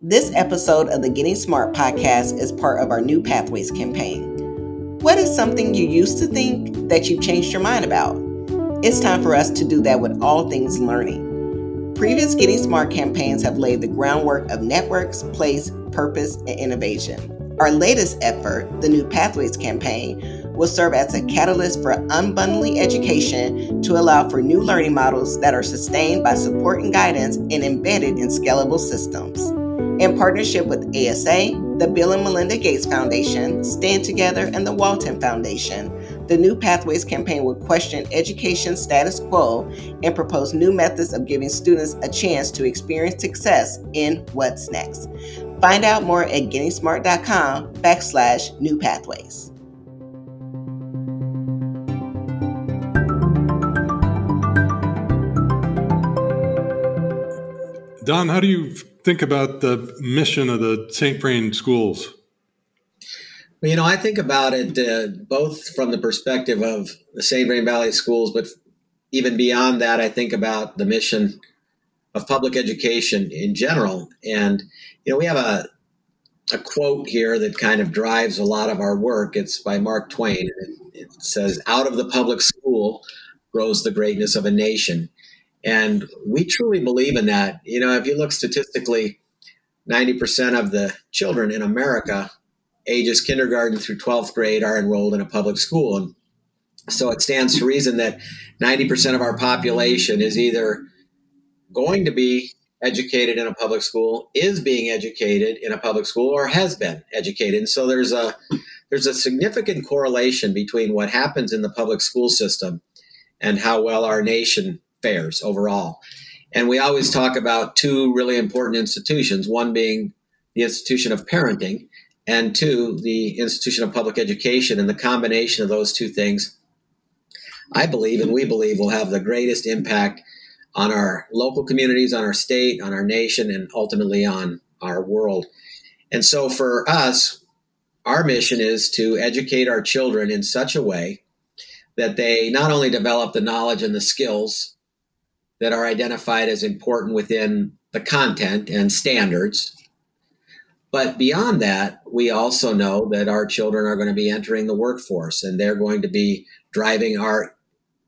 This episode of the Getting Smart podcast is part of our New Pathways campaign. What is something you used to think that you've changed your mind about? It's time for us to do that with all things learning. Previous Getting Smart campaigns have laid the groundwork of networks, place, purpose, and innovation. Our latest effort, the New Pathways campaign, will serve as a catalyst for unbundling education to allow for new learning models that are sustained by support and guidance and embedded in scalable systems. In partnership with ASA, the Bill and Melinda Gates Foundation, Stand Together, and the Walton Foundation, the New Pathways campaign will question education status quo and propose new methods of giving students a chance to experience success in what's next. Find out more at gettingsmart.com backslash new pathways. Don, how do you think about the mission of the St. Vrain schools? Well, you know, I think about it uh, both from the perspective of the St. Vrain Valley schools, but even beyond that, I think about the mission of public education in general. And, you know, we have a, a quote here that kind of drives a lot of our work. It's by Mark Twain. It, it says, Out of the public school grows the greatness of a nation. And we truly believe in that. You know, if you look statistically, 90% of the children in America, ages kindergarten through 12th grade, are enrolled in a public school. And so it stands to reason that 90% of our population is either going to be educated in a public school, is being educated in a public school, or has been educated. And so there's a there's a significant correlation between what happens in the public school system and how well our nation fares overall. And we always talk about two really important institutions, one being the institution of parenting, and two, the institution of public education. And the combination of those two things, I believe, and we believe, will have the greatest impact on our local communities, on our state, on our nation, and ultimately on our world. And so for us, our mission is to educate our children in such a way that they not only develop the knowledge and the skills that are identified as important within the content and standards. But beyond that, we also know that our children are going to be entering the workforce and they're going to be driving our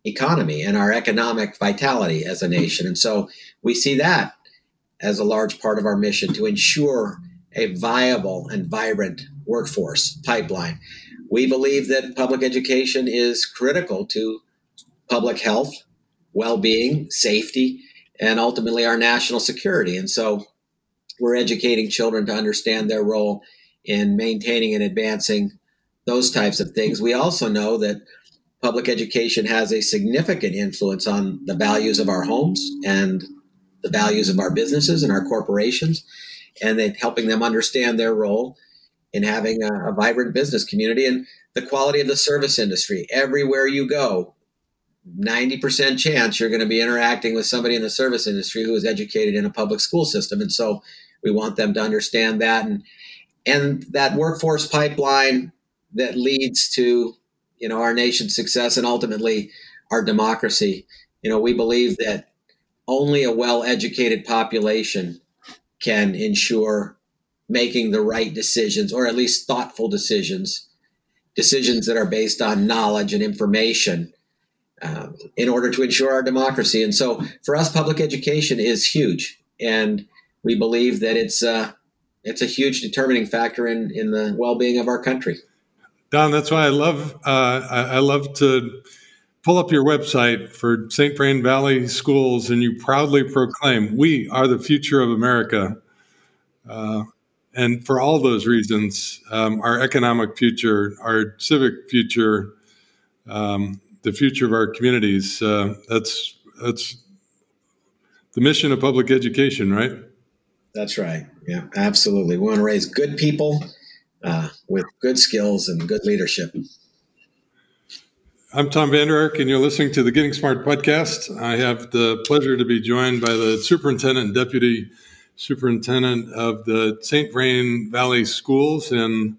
economy and our economic vitality as a nation. And so we see that as a large part of our mission to ensure a viable and vibrant workforce pipeline. We believe that public education is critical to public health, well being, safety, and ultimately our national security. And so we're educating children to understand their role in maintaining and advancing those types of things. We also know that public education has a significant influence on the values of our homes and the values of our businesses and our corporations, and then helping them understand their role in having a, a vibrant business community and the quality of the service industry. Everywhere you go, 90% chance you're going to be interacting with somebody in the service industry who is educated in a public school system. And so we want them to understand that and and that workforce pipeline that leads to you know our nation's success and ultimately our democracy. You know, we believe that only a well-educated population can ensure making the right decisions or at least thoughtful decisions, decisions that are based on knowledge and information um, in order to ensure our democracy. And so for us, public education is huge. And we believe that it's, uh, it's a huge determining factor in, in the well-being of our country. Don, that's why I love, uh, I, I love to pull up your website for St. Vrain Valley Schools and you proudly proclaim, we are the future of America. Uh, and for all those reasons, um, our economic future, our civic future, um, the future of our communities. Uh, that's that's the mission of public education, right? That's right. Yeah, absolutely. We want to raise good people uh, with good skills and good leadership. I'm Tom Vander Ark, and you're listening to the Getting Smart podcast. I have the pleasure to be joined by the superintendent and deputy superintendent of the St. Vrain Valley Schools in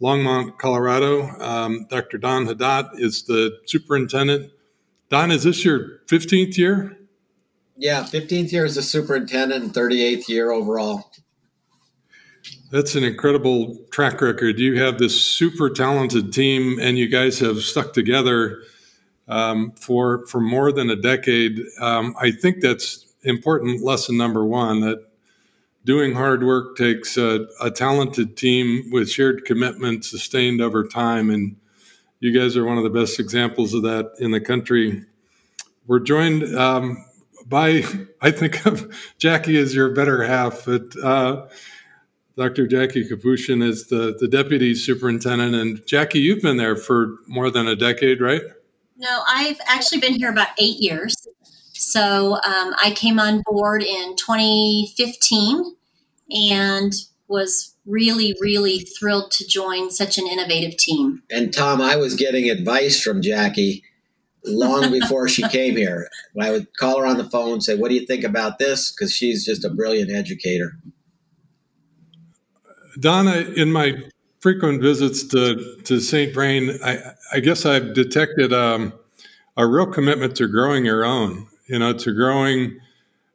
Longmont, Colorado. Um, Dr. Don Haddad is the superintendent. Don, is this your 15th year? Yeah, 15th year as a superintendent and 38th year overall. that's an incredible track record. You have this super talented team, and you guys have stuck together um, for for more than a decade. Um, I think that's important. Lesson number one that doing hard work takes a, a, talented team with shared commitment, sustained over time, and you guys are one of the best examples of that in the country. We're joined um, by, I think of Jackie as your better half, but uh, Dr. Jackie Kapushion is the, the deputy superintendent. And Jackie, you've been there for more than a decade, right? No, I've actually been here about eight years. So um, I came on board in 2015 and was really, really thrilled to join such an innovative team. And Tom, I was getting advice from Jackie long before she came here. I would call her on the phone and say, What do you think about this? Because she's just a brilliant educator. Donna, in my frequent visits to, to St. Vrain, I, I guess I've detected um, a real commitment to growing your own, you know, to growing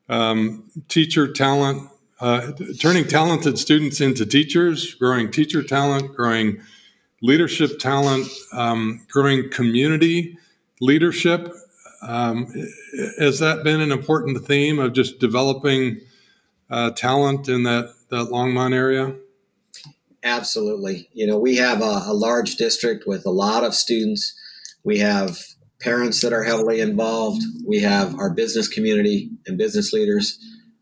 um, teacher talent, uh, turning talented students into teachers, growing teacher talent, growing leadership talent, um, growing community leadership. Um, has that been an important theme of just developing uh, talent in that, that Longmont area? Absolutely. You know, we have a, a, large district with a lot of students. We have parents that are heavily involved. We have our business community and business leaders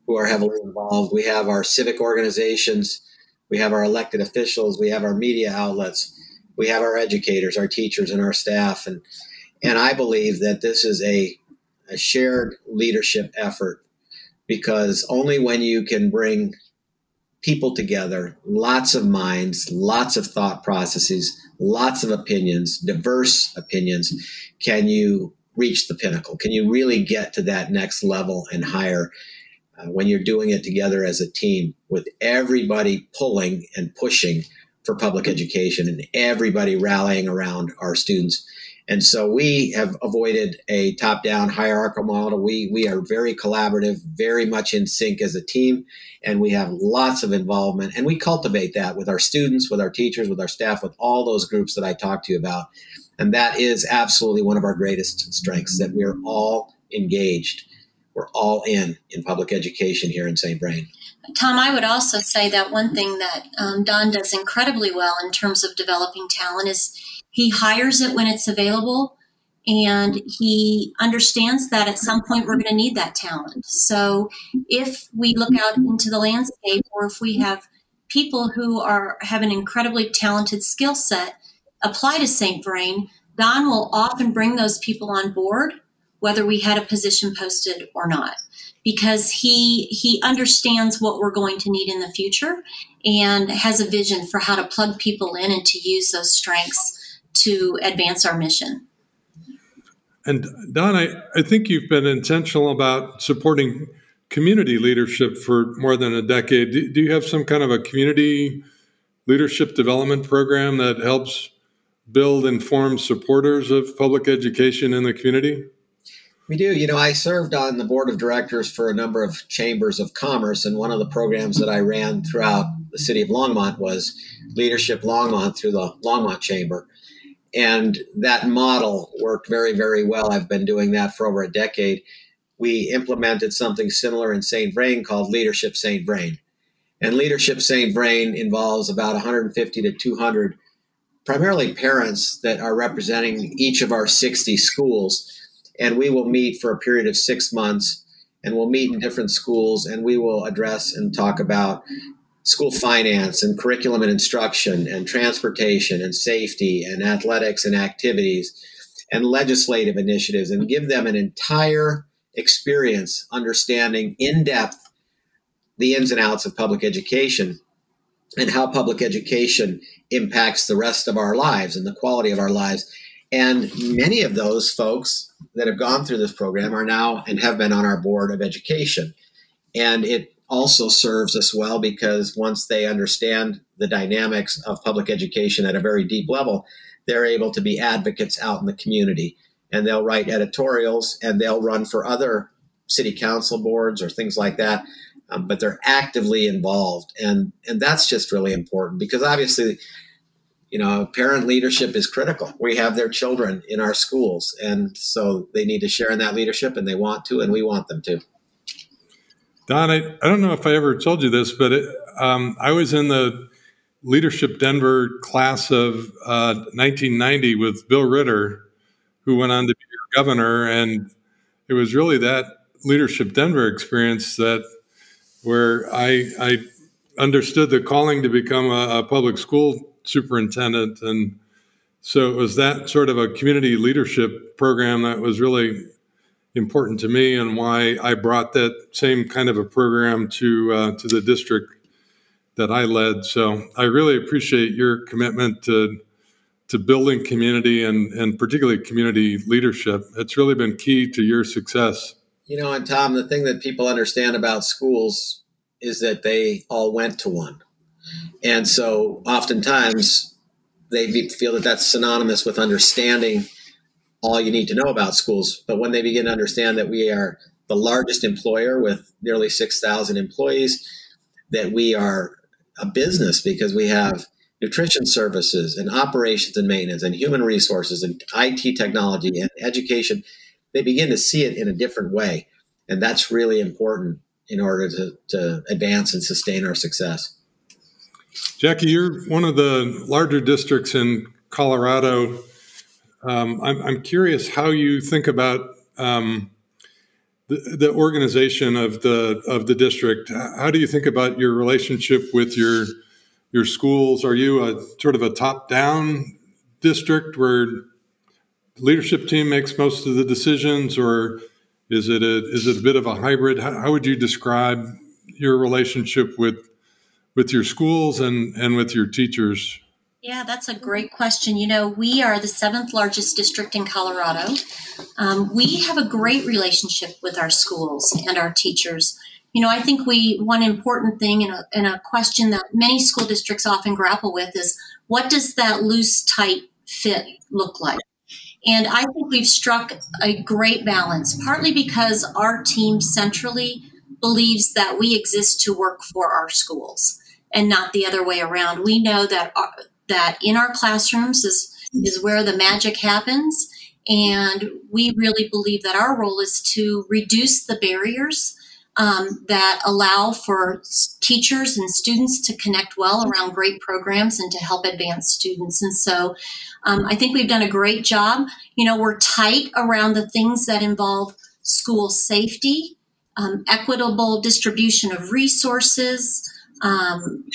who are heavily involved. We have our civic organizations. We have our elected officials. We have our media outlets. We have our educators, our teachers, and our staff. And and I believe that this is a, a shared leadership effort because only when you can bring people together, lots of minds, lots of thought processes, lots of opinions, diverse opinions, can you reach the pinnacle? Can you really get to that next level and higher uh, when you're doing it together as a team with everybody pulling and pushing for public education and everybody rallying around our students? And so we have avoided a top down hierarchical model. We, we are very collaborative, very much in sync as a team, and we have lots of involvement. And we cultivate that with our students, with our teachers, with our staff, with all those groups that I talked to you about. And that is absolutely one of our greatest strengths that we're all engaged. We're all in in public education here in St. Vrain. Tom, I would also say that one thing that um, Don does incredibly well in terms of developing talent is he hires it when it's available and he understands that at some point we're going to need that talent. So if we look out into the landscape or if we have people who are have an incredibly talented skill set apply to St. Vrain, Don will often bring those people on board whether we had a position posted or not because he he understands what we're going to need in the future and has a vision for how to plug people in and to use those strengths to advance our mission. And Don, I, I think you've been intentional about supporting community leadership for more than a decade. Do, do you have some kind of a community leadership development program that helps build and form supporters of public education in the community? We do. You know, I served on the board of directors for a number of chambers of commerce, and one of the programs that I ran throughout the city of Longmont was Leadership Longmont through the Longmont Chamber. And that model worked very, very well. I've been doing that for over a decade. We implemented something similar in St. Vrain called Leadership St. Vrain. And Leadership St. Vrain involves about 150 to 200, primarily parents that are representing each of our 60 schools. And we will meet for a period of six months and we'll meet in different schools and we will address and talk about school finance and curriculum and instruction and transportation and safety and athletics and activities and legislative initiatives and give them an entire experience understanding in depth the ins and outs of public education and how public education impacts the rest of our lives and the quality of our lives. And many of those folks that have gone through this program are now and have been on our board of education. And it also serves us well because once they understand the dynamics of public education at a very deep level, they're able to be advocates out in the community and they'll write editorials and they'll run for other city council boards or things like that um, but they're actively involved, and and that's just really important because obviously, you know, parent leadership is critical. We have their children in our schools, and so they need to share in that leadership, and they want to, and we want them to. Don, I, I don't know if I ever told you this, but it, um, I was in the Leadership Denver class of uh, 1990 with Bill Ritter, who went on to be your governor. And it was really that Leadership Denver experience that where I, I understood the calling to become a, a public school superintendent. And so it was that sort of a community leadership program that was really important to me and why I brought that same kind of a program to uh, to the district that I led. So I really appreciate your commitment to to building community and and particularly community leadership. It's really been key to your success. You know, and Tom, the thing that people understand about schools is that they all went to one, and so oftentimes they feel that that's synonymous with understanding all you need to know about schools. But when they begin to understand that we are the largest employer with nearly 6,000 employees, that we are a business because we have nutrition services and operations and maintenance and human resources and IT technology and education, they begin to see it in a different way. And that's really important in order to, to advance and sustain our success. Jackie, you're one of the larger districts in Colorado um, I'm, I'm, curious how you think about um, the, the, organization of the of the district. How do you think about your relationship with your your schools? Are you a sort of a top down district where the leadership team makes most of the decisions, or is it a is it a bit of a hybrid? How, how would you describe your relationship with with your schools and and with your teachers? Yeah, that's a great question. You know, we are the seventh largest district in Colorado. Um, we have a great relationship with our schools and our teachers. You know, I think we one important thing and a, and a question that many school districts often grapple with is what does that loose, tight fit look like? And I think we've struck a great balance, partly because our team centrally believes that we exist to work for our schools and not the other way around. We know that our, that in our classrooms is is where the magic happens and we really believe that our role is to reduce the barriers um, that allow for teachers and students to connect well around great programs and to help advance students. And so um, I think we've done a great job. You know, we're tight around the things that involve school safety, um, equitable distribution of resources, um,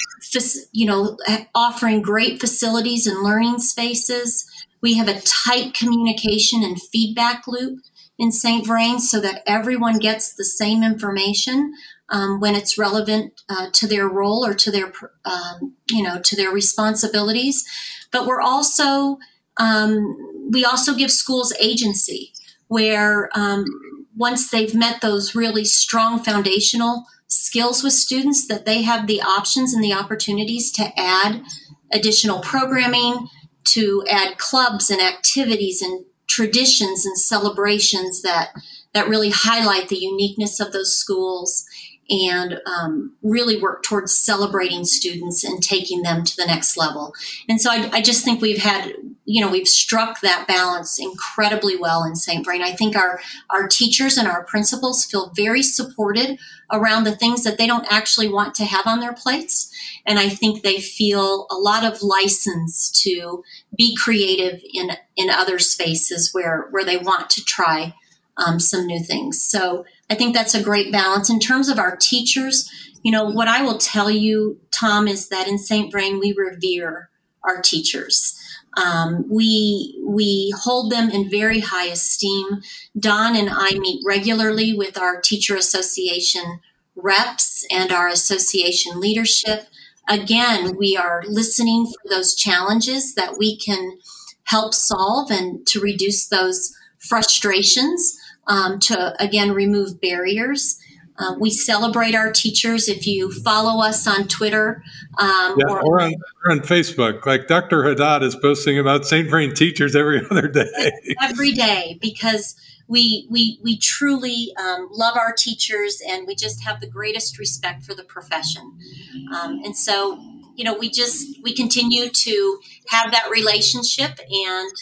you know, offering great facilities and learning spaces. We have a tight communication and feedback loop in St. Vrain so that everyone gets the same information um, when it's relevant uh, to their role or to their, um, you know, to their responsibilities. But we're also, um, we also give schools agency where um, once they've met those really strong foundational skills with students that they have the options and the opportunities to add additional programming, to add clubs and activities and traditions and celebrations that that really highlight the uniqueness of those schools and um, really work towards celebrating students and taking them to the next level. And so I, I, just think we've had, you know, we've struck that balance incredibly well in St. Vrain. I think our, our teachers and our principals feel very supported around the things that they don't actually want to have on their plates. And I think they feel a lot of license to be creative in, in other spaces where, where they want to try um, some new things. So I think that's a great balance. In terms of our teachers, you know, what I will tell you, Tom, is that in St. Vrain, we revere our teachers. Um, we we hold them in very high esteem. Don and I meet regularly with our teacher association reps and our association leadership. Again, we are listening for those challenges that we can help solve and to reduce those frustrations um, to again remove barriers. Uh, we celebrate our teachers. If you follow us on Twitter um, yeah, or, or, on, or, on, Facebook, like Dr. Haddad is posting about St. Vrain teachers every other day. every day, because we we we truly um, love our teachers and we just have the greatest respect for the profession. Um, and so, you know, we just we continue to have that relationship and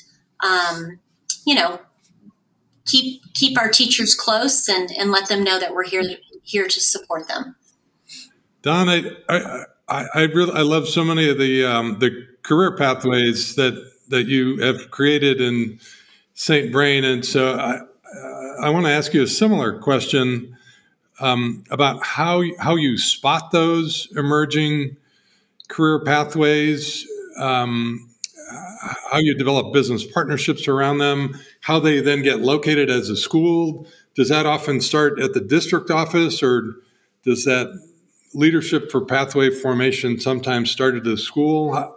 um, you know keep keep our teachers close and and let them know that we're here here to support them. Don, I I, I, really I love so many of the um, the career pathways that that you have created in St. Vrain, and so I I want to ask you a similar question um, about how how you spot those emerging career pathways. Um, how you develop business partnerships around them, how they then get located as a school. Does that often start at the district office, or does that leadership for pathway formation sometimes start at the school? How,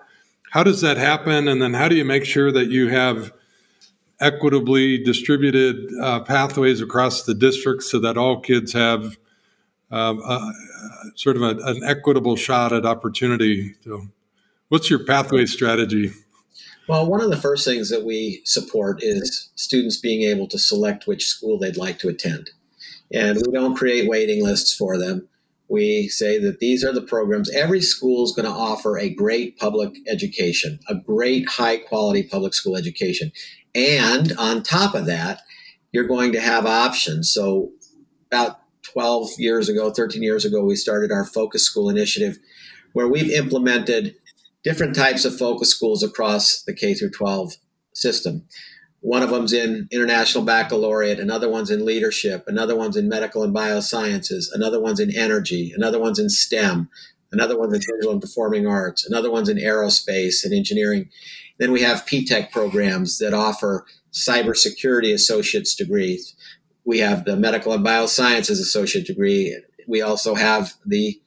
how does that happen? And then how do you make sure that you have equitably distributed uh, pathways across the district so that all kids have um, uh, sort of a, an equitable shot at opportunity? So, what's your pathway strategy? Well, one of the first things that we support is students being able to select which school they'd like to attend. And we don't create waiting lists for them. We say that these are the programs. Every school is going to offer a great public education, a great high quality public school education. And on top of that, you're going to have options. So, about 12 years ago, 13 years ago, we started our Focus School initiative where we've implemented different types of focus schools across the K through 12 system. One of them's in International Baccalaureate, another one's in leadership, another one's in medical and biosciences, another one's in energy, another one's in STEM, another one's in visual and performing arts, another one's in aerospace and engineering. Then we have P-TECH programs that offer cybersecurity associate's degrees. We have the medical and biosciences associate degree. We also have the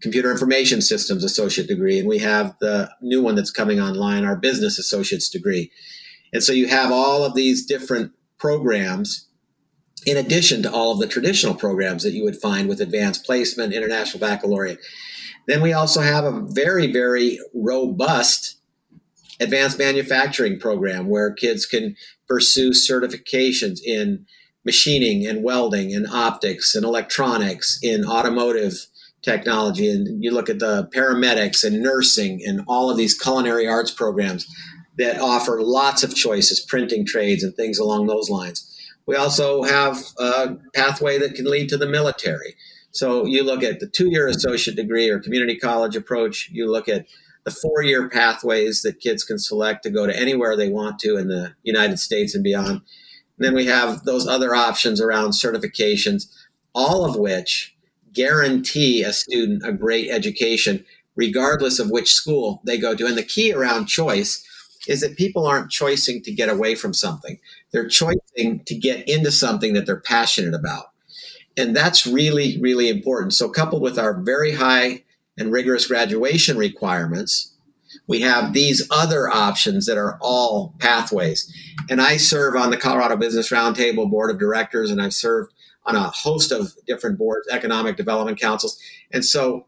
computer information systems associate degree, and we have the new one that's coming online, our business associate's degree. And so you have all of these different programs in addition to all of the traditional programs that you would find with advanced placement, international baccalaureate. Then we also have a very, very robust advanced manufacturing program where kids can pursue certifications in machining and welding and optics and electronics in automotive technology and you look at the paramedics and nursing and all of these culinary arts programs that offer lots of choices printing trades and things along those lines. We also have a pathway that can lead to the military. So you look at the two-year associate degree or community college approach you look at the four-year pathways that kids can select to go to anywhere they want to in the united states and beyond. And then we have those other options around certifications all of which guarantee a student a great education, regardless of which school they go to. And the key around choice is that people aren't choosing to get away from something, they're choosing to get into something that they're passionate about. And that's really, really important. So, coupled with our very high and rigorous graduation requirements, we have these other options that are all pathways. And I serve on the Colorado Business Roundtable Board of Directors, and I've served on a host of different boards, economic development councils. And so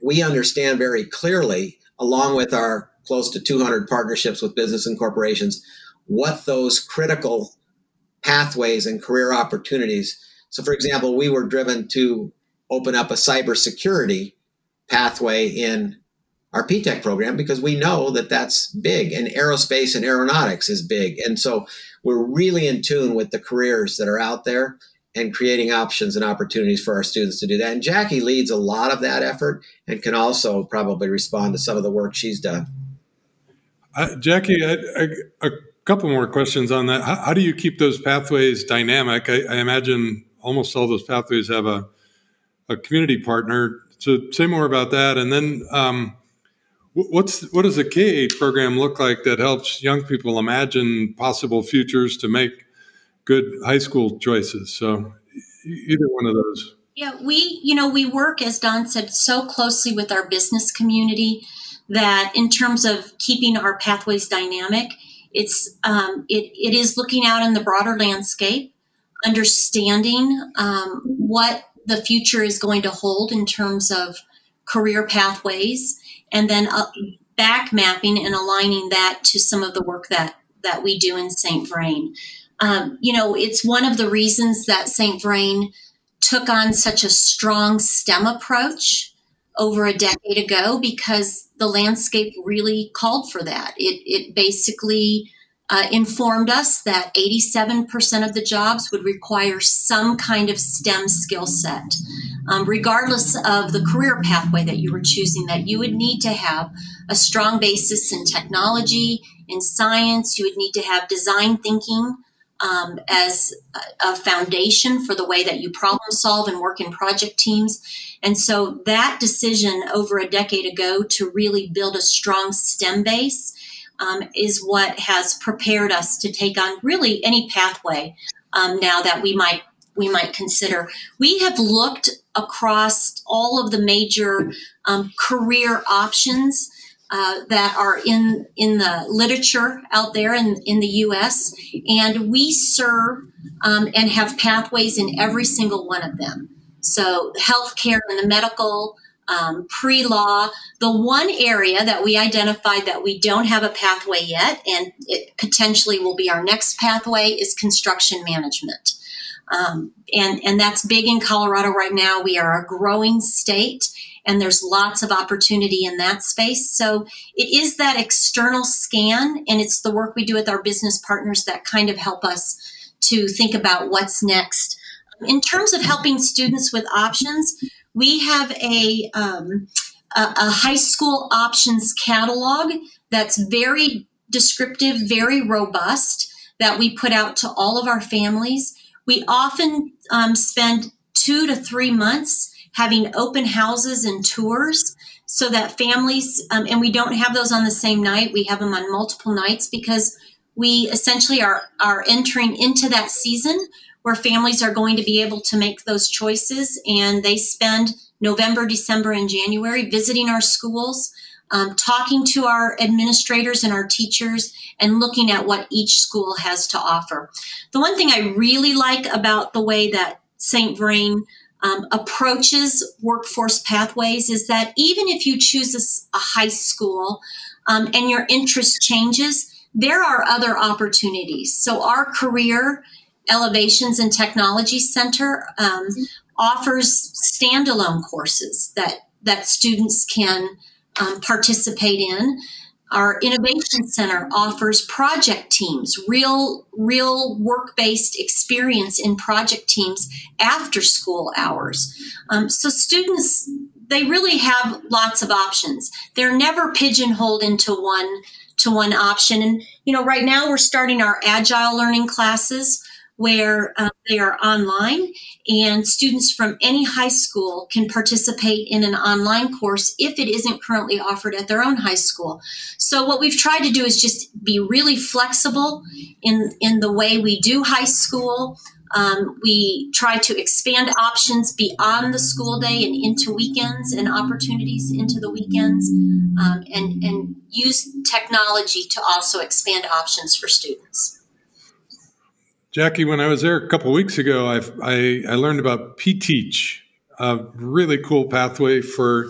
we understand very clearly, along with our close to 200 partnerships with business and corporations, what those critical pathways and career opportunities. So, for example, we were driven to open up a cybersecurity pathway in our P-TECH program because we know that that's big and aerospace and aeronautics is big. And so we're really in tune with the careers that are out there and creating options and opportunities for our students to do that. And Jackie leads a lot of that effort and can also probably respond to some of the work she's done. Uh, Jackie, I, I, a couple more questions on that. How, how do you keep those pathways dynamic? I, I, imagine almost all those pathways have a, a community partner. So say more about that. And then um, what's what does a K-8 program look like that helps young people imagine possible futures to make good high school choices. So either one of those. Yeah, we, you know, we work, as Don said, so closely with our business community that in terms of keeping our pathways dynamic, it's um, it, it is looking out in the broader landscape, understanding um, what the future is going to hold in terms of career pathways, and then uh, back mapping and aligning that to some of the work that that we do in St. Vrain. Um, you know, it's one of the reasons that St. Vrain took on such a strong STEM approach over a decade ago because the landscape really called for that. It, it basically uh, informed us that 87% of the jobs would require some kind of STEM skill set, um, regardless of the career pathway that you were choosing, that you would need to have a strong basis in technology, in science, you would need to have design thinking um, as a, foundation for the way that you problem solve and work in project teams. And so that decision over a decade ago to really build a strong STEM base um, is what has prepared us to take on really any pathway um, now that we might we might consider. We have looked across all of the major um, career options uh, that are in in the literature out there in, in the U.S. and we serve um, and have pathways in every single one of them. So healthcare and the medical, um, pre-law. The one area that we identified that we don't have a pathway yet, and it potentially will be our next pathway, is construction management. Um, and and that's big in Colorado right now. We are a growing state, and there's lots of opportunity in that space. So it is that external scan, and it's the work we do with our business partners that kind of help us to think about what's next. In terms of helping students with options, we have a, um, a, a high school options catalog that's very descriptive, very robust that we put out to all of our families. We often um, spend two to three months having open houses and tours so that families, um, and we don't have those on the same night, we have them on multiple nights because we essentially are, are entering into that season where families are going to be able to make those choices and they spend November, December, and January visiting our schools. Um, talking to our administrators and our teachers and looking at what each school has to offer. The one thing I really like about the way that St. Vrain um, approaches workforce pathways is that even if you choose a, a high school um, and your interest changes, there are other opportunities. So, our career elevations and technology center um, offers standalone courses that that students can um, participate in. Our innovation center offers project teams, real, real work-based experience in project teams after school hours. Um, so students, they really have lots of options. They're never pigeonholed into one to one option. And you know, right now we're starting our agile learning classes where uh, they are online and students from any high school can participate in an online course if it isn't currently offered at their own high school. So what we've tried to do is just be really flexible in in the way we do high school. Um, we try to expand options beyond the school day and into weekends and opportunities into the weekends, um, and and use technology to also expand options for students. Jackie, when I was there a couple weeks ago, I, I, I learned about P-Teach, a really cool pathway for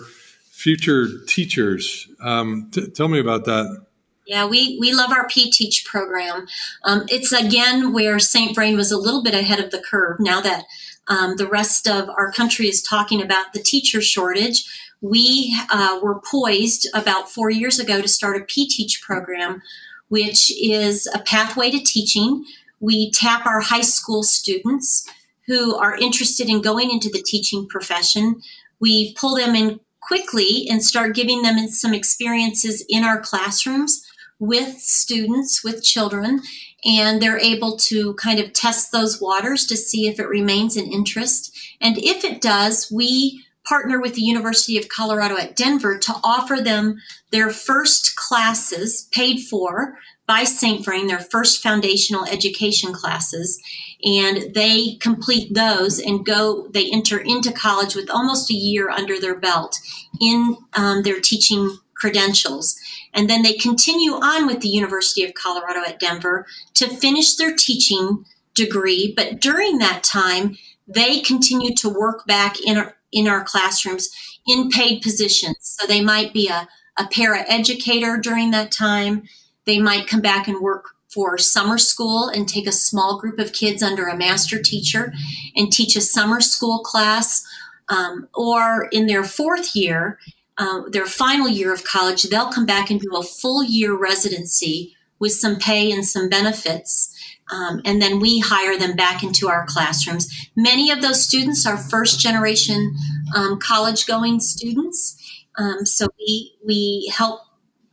future teachers. Um, t- tell me about that. Yeah, we, we love our P-Teach program. Um, it's again where St. Vrain was a little bit ahead of the curve. Now that um, the rest of our country is talking about the teacher shortage, we uh, were poised about four years ago to start a P-Teach program, which is a pathway to teaching we tap our high school students who are interested in going into the teaching profession. We pull them in quickly and start giving them some experiences in our classrooms with students, with children, and they're able to kind of test those waters to see if it remains an interest. And if it does, we partner with the University of Colorado at Denver to offer them their first classes paid for by. Vrain, their first foundational education classes, and they complete those and go, they enter into college with almost a year under their belt in um, their teaching credentials. And then they continue on with the University of Colorado at Denver to finish their teaching degree. But during that time, they continue to work back in our, in our classrooms in paid positions. So they might be a, a para educator during that time. They might come back and work for summer school and take a small group of kids under a master teacher and teach a summer school class. Um, or in their fourth year, uh, their final year of college, they'll come back and do a full year residency with some pay and some benefits. Um, and then we hire them back into our classrooms. Many of those students are first generation um, college going students. Um, so we, we help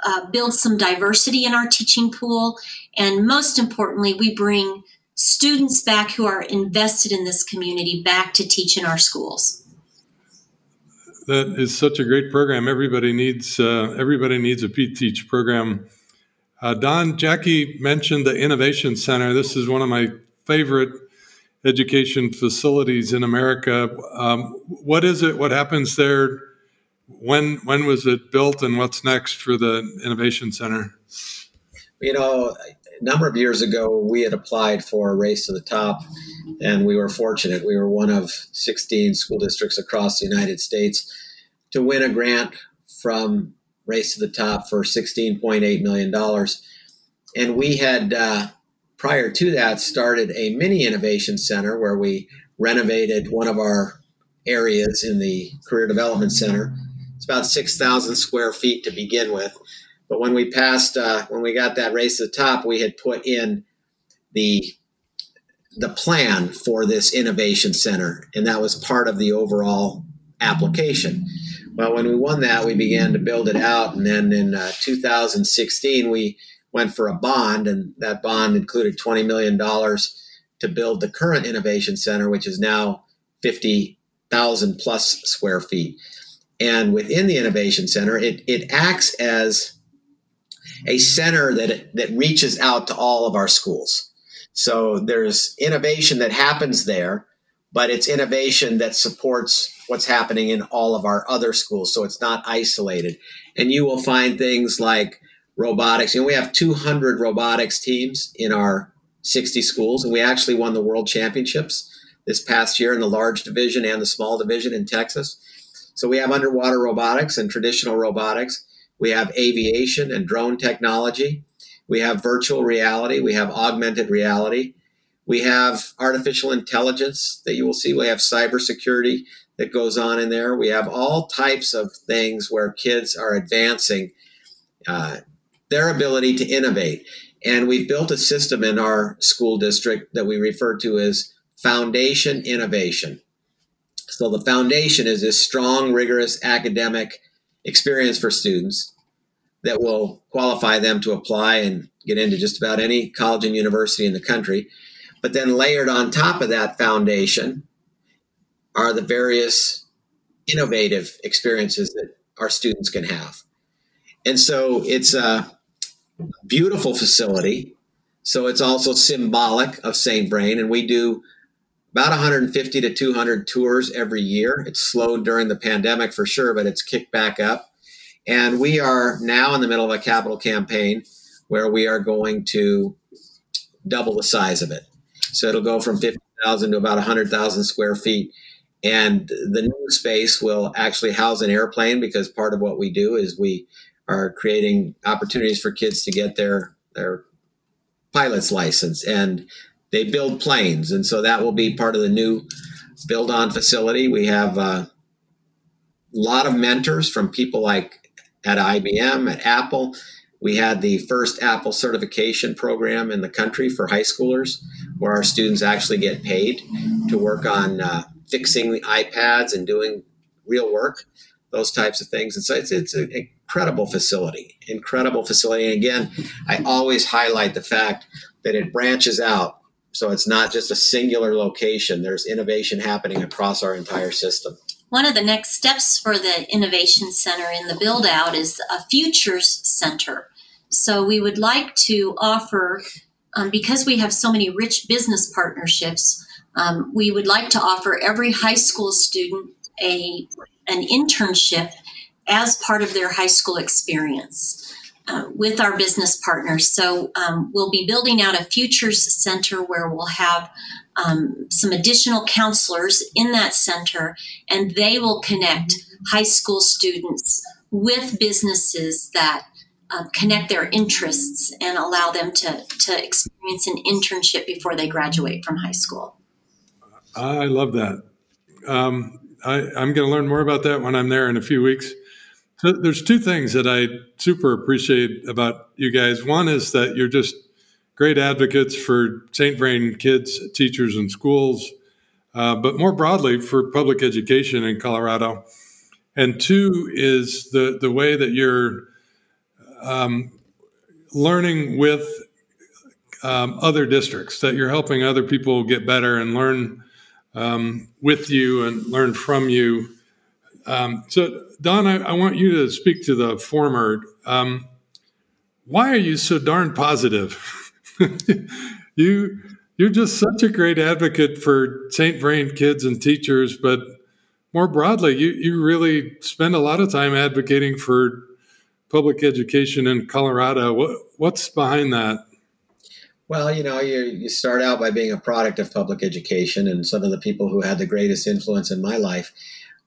uh, build some diversity in our teaching pool. And most importantly, we bring students back who are invested in this community back to teach in our schools. That is such a great program. Everybody needs uh, everybody needs a P-Teach program. Uh, Don, Jackie mentioned the Innovation Center. This is one of my favorite education facilities in America. Um, what is it? What happens there? When when was it built, and what's next for the Innovation Center? You know, a number of years ago, we had applied for a race to the top, and we were fortunate. We were one of 16 school districts across the United States to win a grant from Race to the Top for $16.8 million. And we had, uh, prior to that, started a mini innovation center where we renovated one of our areas in the Career Development Center. It's about 6,000 square feet to begin with. But when we passed, uh, when we got that race to the top, we had put in the the plan for this innovation center, and that was part of the overall application. Well, when we won that, we began to build it out. And then in uh, 2016, we went for a bond, and that bond included $20 million to build the current innovation center, which is now 50,000 plus square feet. And within the innovation center, it, it acts as a center that, that reaches out to all of our schools. So there's innovation that happens there, but it's innovation that supports what's happening in all of our other schools. So it's not isolated. And you will find things like robotics. You know, we have 200 robotics teams in our 60 schools, and we actually won the world championships this past year in the large division and the small division in Texas. So we have underwater robotics and traditional robotics. We have aviation and drone technology. We have virtual reality. We have augmented reality. We have artificial intelligence that you will see. We have cybersecurity that goes on in there. We have all types of things where kids are advancing uh, their ability to innovate. And we've built a system in our school district that we refer to as foundation innovation. So the foundation is this strong, rigorous academic experience for students that will qualify them to apply and get into just about any college and university in the country. But then layered on top of that foundation are the various innovative experiences that our students can have. And so it's a beautiful facility. So it's also symbolic of St. Vrain. And we do about 150 to 200 tours every year. It's slowed during the pandemic for sure, but it's kicked back up. And we are now in the middle of a capital campaign where we are going to double the size of it. So it'll go from 50,000 to about 100,000 square feet. And the new space will actually house an airplane because part of what we do is we are creating opportunities for kids to get their their pilot's license and they build planes and so that will be part of the new build on facility we have a lot of mentors from people like at IBM at Apple we had the first Apple certification program in the country for high schoolers where our students actually get paid to work on uh, fixing the iPads and doing real work, those types of things. And so it's, it's an incredible facility, incredible facility. And again, I always highlight the fact that it branches out. So it's not just a singular location. There's innovation happening across our entire system. One of the next steps for the Innovation Center in the build out is a Futures Center. So we would like to offer, um, because we have so many rich business partnerships, um, we would like to offer every high school student a an internship as part of their high school experience with our business partners. So um, we'll be building out a futures center where we'll have um, some additional counselors in that center, and they will connect high school students with businesses that uh, connect their interests and allow them to, to experience an internship before they graduate from high school. I love that. Um, I, am going to learn more about that when I'm there in a few weeks. So there's two things that I super appreciate about you guys. One is that you're just great advocates for St. Vrain kids, teachers, and schools, uh, but more broadly for public education in Colorado. And two is the, the way that you're um, learning with um, other districts, that you're helping other people get better and learn um, with you and learn from you. Um, so, Don, I, I, want you to speak to the former. Um, why are you so darn positive? you you're just such a great advocate for St. Vrain kids and teachers, but more broadly, you, you really spend a lot of time advocating for public education in Colorado. What, what's behind that? Well, you know, you, you start out by being a product of public education, and some of the people who had the greatest influence in my life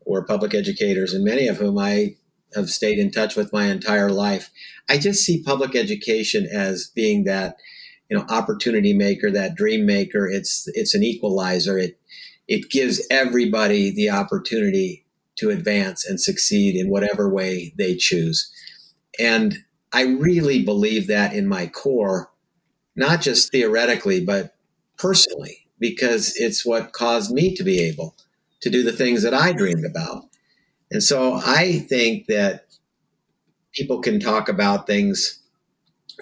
were public educators, and many of whom I have stayed in touch with my entire life. I just see public education as being that, you know, opportunity maker, that dream maker. It's it's an equalizer. It it gives everybody the opportunity to advance and succeed in whatever way they choose. And I really believe that in my core not just theoretically, but personally, because it's what caused me to be able to do the things that I dreamed about. And so I think that people can talk about things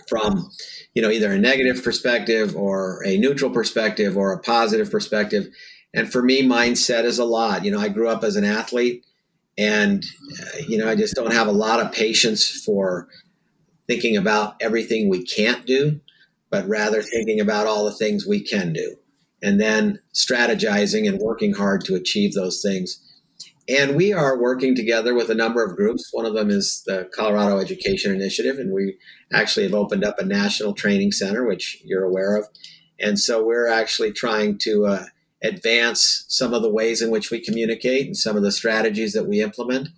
from you know either a negative perspective or a neutral perspective or a positive perspective. And for me mindset is a lot. You know i grew up as an athlete and uh, you know i just don't have a lot of patience for thinking about everything we can't do but rather thinking about all the things we can do and then strategizing and working hard to achieve those things. And we are working together with a number of groups. One of them is the Colorado Education Initiative, and we actually have opened up a national training center, which you're aware of. And so we're actually trying to uh, advance some of the ways in which we communicate and some of the strategies that we implement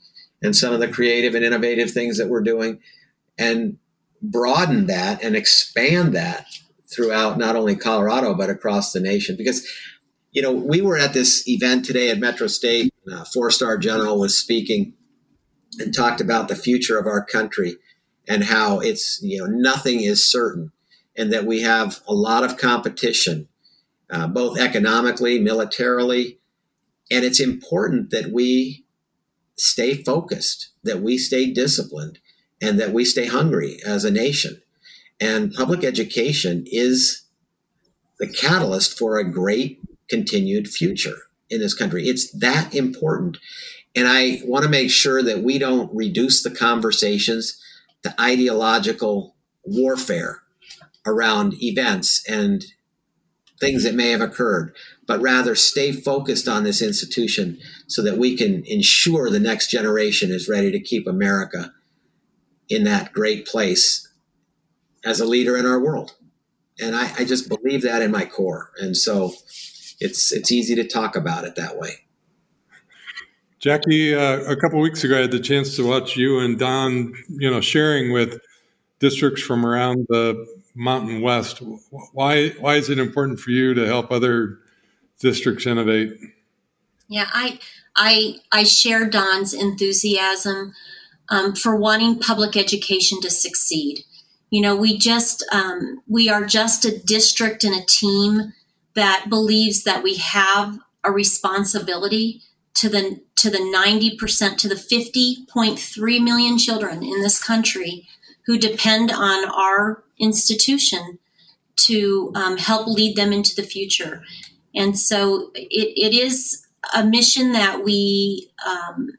and some of the creative and innovative things that we're doing. And broaden that and expand that throughout not only Colorado but across the nation because you know we were at this event today at Metro State uh, four star general was speaking and talked about the future of our country and how it's you know nothing is certain and that we have a lot of competition uh, both economically militarily and it's important that we stay focused that we stay disciplined and that we stay hungry as a nation. And public education is the catalyst for a great continued future in this country. It's that important. And I want to make sure that we don't reduce the conversations to ideological warfare around events and things that may have occurred, but rather stay focused on this institution so that we can ensure the next generation is ready to keep America in that great place as a leader in our world. And I, I just believe that in my core. And so it's it's easy to talk about it that way. Jackie, uh, a couple weeks ago, I had the chance to watch you and Don, you know, sharing with districts from around the Mountain West. Why why is it important for you to help other districts innovate? Yeah, I I I share Don's enthusiasm um, for wanting public education to succeed. You know, we just um, we are just a district and a team that believes that we have a responsibility to the to the 90% to the 50.3 million children in this country who depend on our institution to um, help lead them into the future and so it, it is a mission that we um,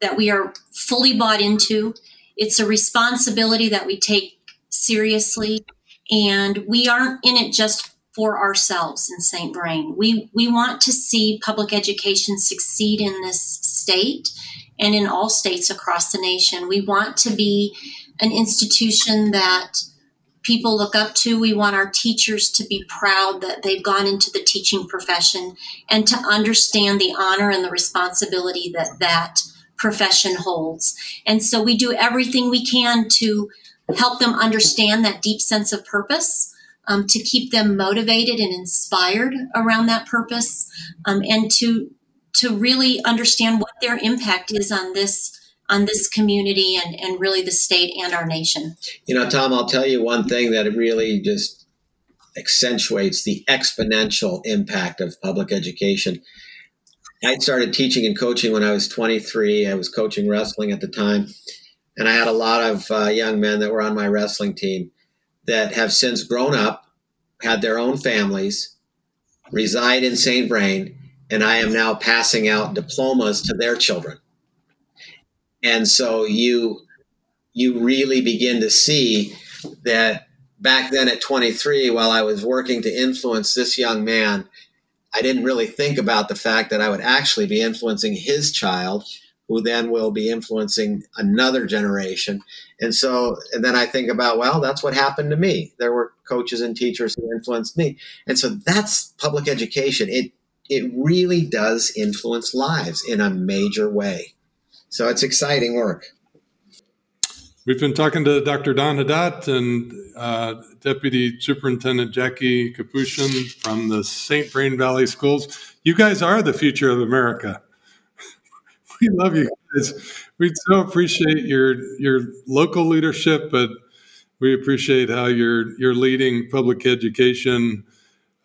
that we are fully bought into. It's a responsibility that we take seriously, and we aren't in it just for ourselves in St. Vrain. We we want to see public education succeed in this state and in all states across the nation. We want to be an institution that people look up to. We want our teachers to be proud that they've gone into the teaching profession and to understand the honor and the responsibility that that profession holds. And so we do everything we can to help them understand that deep sense of purpose, um, to keep them motivated and inspired around that purpose, um, and to to really understand what their impact is on this on this community and, and really the state and our nation. You know, Tom, I'll tell you one thing that really just accentuates the exponential impact of public education. I started teaching and coaching when I was 23. I was coaching wrestling at the time. And I had a lot of uh, young men that were on my wrestling team that have since grown up, had their own families, reside in St. Vrain, and I am now passing out diplomas to their children and so you you really begin to see that back then at 23 while i was working to influence this young man i didn't really think about the fact that i would actually be influencing his child who then will be influencing another generation and so and then i think about well that's what happened to me there were coaches and teachers who influenced me and so that's public education it it really does influence lives in a major way so it's exciting work. We've been talking to Dr. Don Haddad and uh, Deputy Superintendent Jackie Kapushion from the St. Vrain Valley Schools. You guys are the future of America. We love you guys. We so appreciate your your local leadership, but we appreciate how you're you're leading public education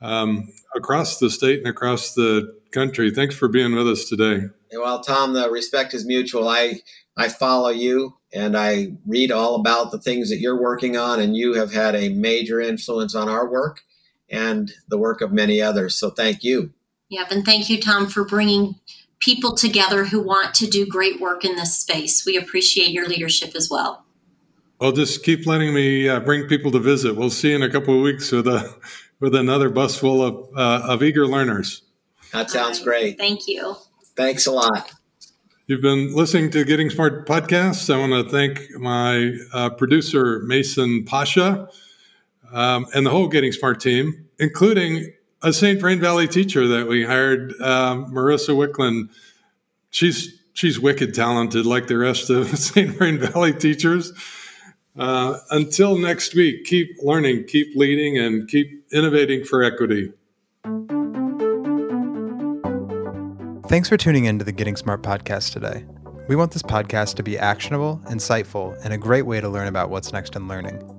um, across the state and across the country. Thanks for being with us today. Well, Tom, the respect is mutual. I I follow you and I read all about the things that you're working on, and you have had a major influence on our work and the work of many others. So thank you. Yep, and thank you, Tom, for bringing people together who want to do great work in this space. We appreciate your leadership as well. Well, just keep letting me uh, bring people to visit. We'll see you in a couple of weeks with a with another bus full of uh, of eager learners. That sounds great. Thank you. Thanks a lot. You've been listening to Getting Smart podcasts. I want to thank my uh, producer, Mason Pasha, um, and the whole Getting Smart team, including a St. Vrain Valley teacher that we hired, um, Marissa Wickland. She's she's wicked talented, like the rest of the St. Vrain Valley teachers. Uh, until next week, keep learning, keep leading, and keep innovating for equity. Thanks for tuning in to the Getting Smart podcast today. We want this podcast to be actionable, insightful, and a great way to learn about what's next in learning.